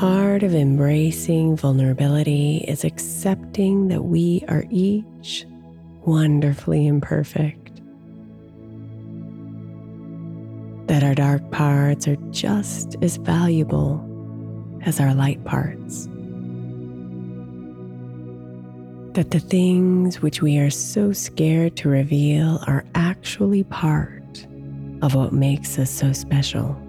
Part of embracing vulnerability is accepting that we are each wonderfully imperfect. That our dark parts are just as valuable as our light parts. That the things which we are so scared to reveal are actually part of what makes us so special.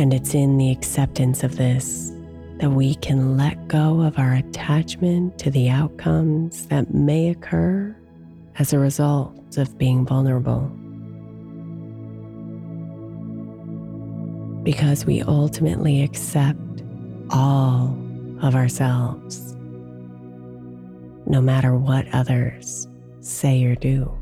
And it's in the acceptance of this that we can let go of our attachment to the outcomes that may occur as a result of being vulnerable. Because we ultimately accept all of ourselves, no matter what others say or do.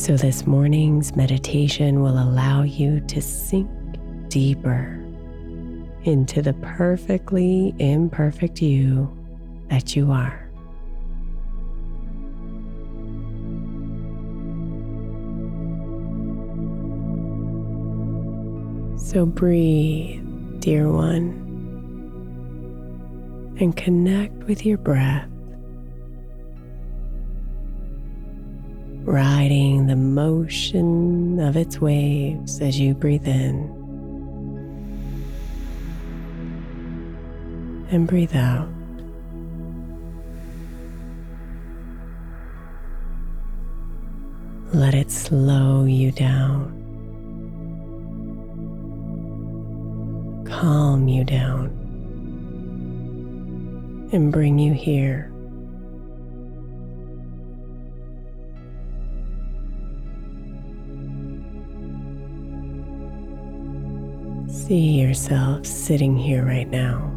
So, this morning's meditation will allow you to sink deeper into the perfectly imperfect you that you are. So breathe, dear one, and connect with your breath. Riding the motion of its waves as you breathe in. And breathe out. Let it slow you down, calm you down, and bring you here See yourself sitting here right now.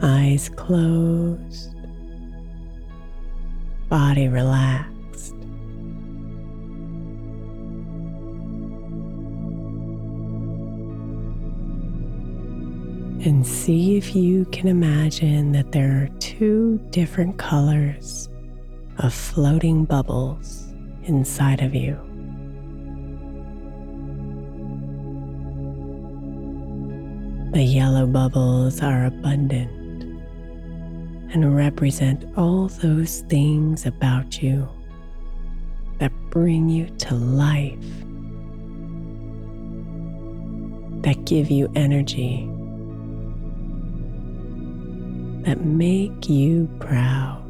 Eyes closed, body relaxed. And see if you can imagine that there are two different colors of floating bubbles inside of you. The yellow bubbles are abundant and represent all those things about you that bring you to life, that give you energy, that make you proud.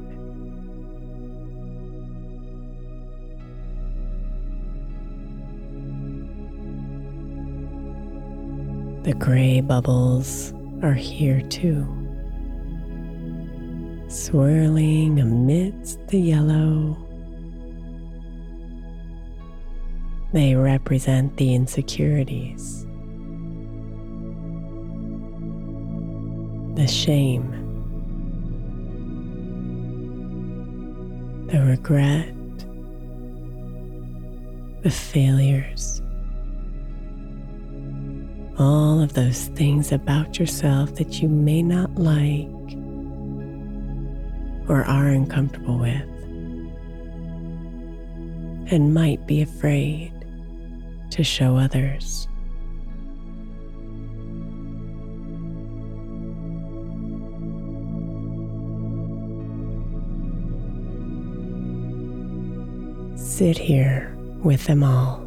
The gray bubbles are here too, swirling amidst the yellow. They represent the insecurities, the shame, the regret, the failures all of those things about yourself that you may not like or are uncomfortable with, and might be afraid to show others. Sit here with them all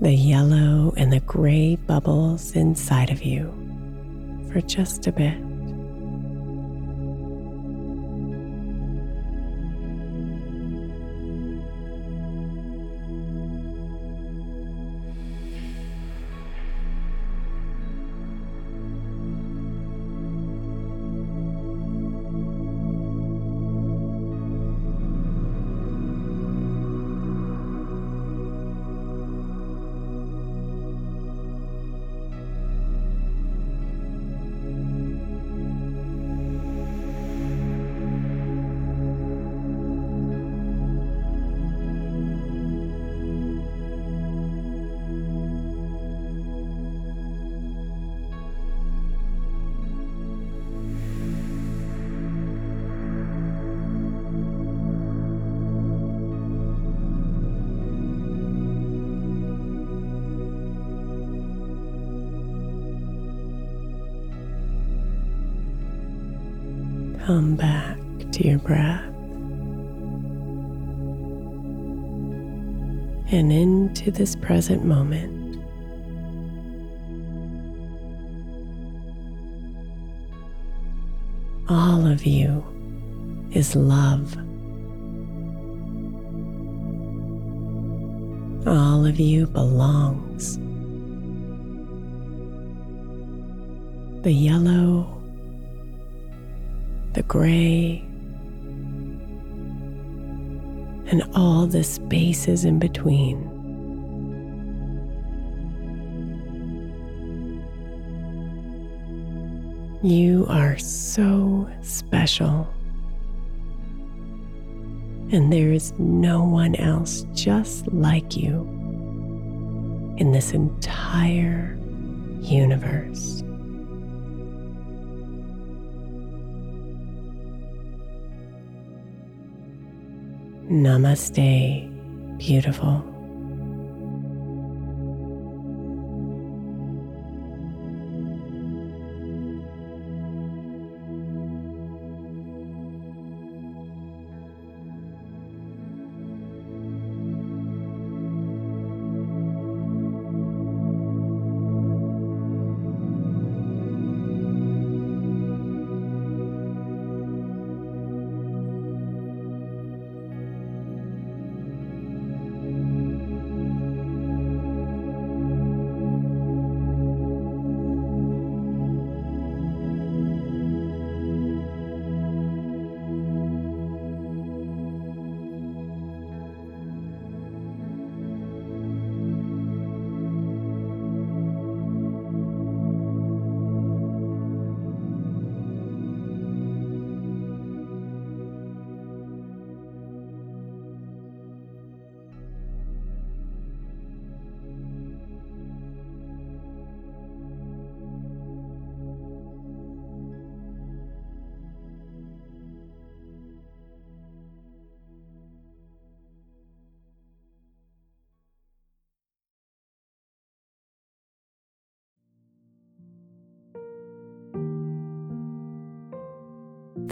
the yellow and the gray bubbles inside of you for just a bit. Come back to your breath and into this present moment. All of you is love. All of you belongs. The yellow gray, and all the spaces in between. You are so special. And there is no one else just like you in this entire universe. Namaste. Beautiful.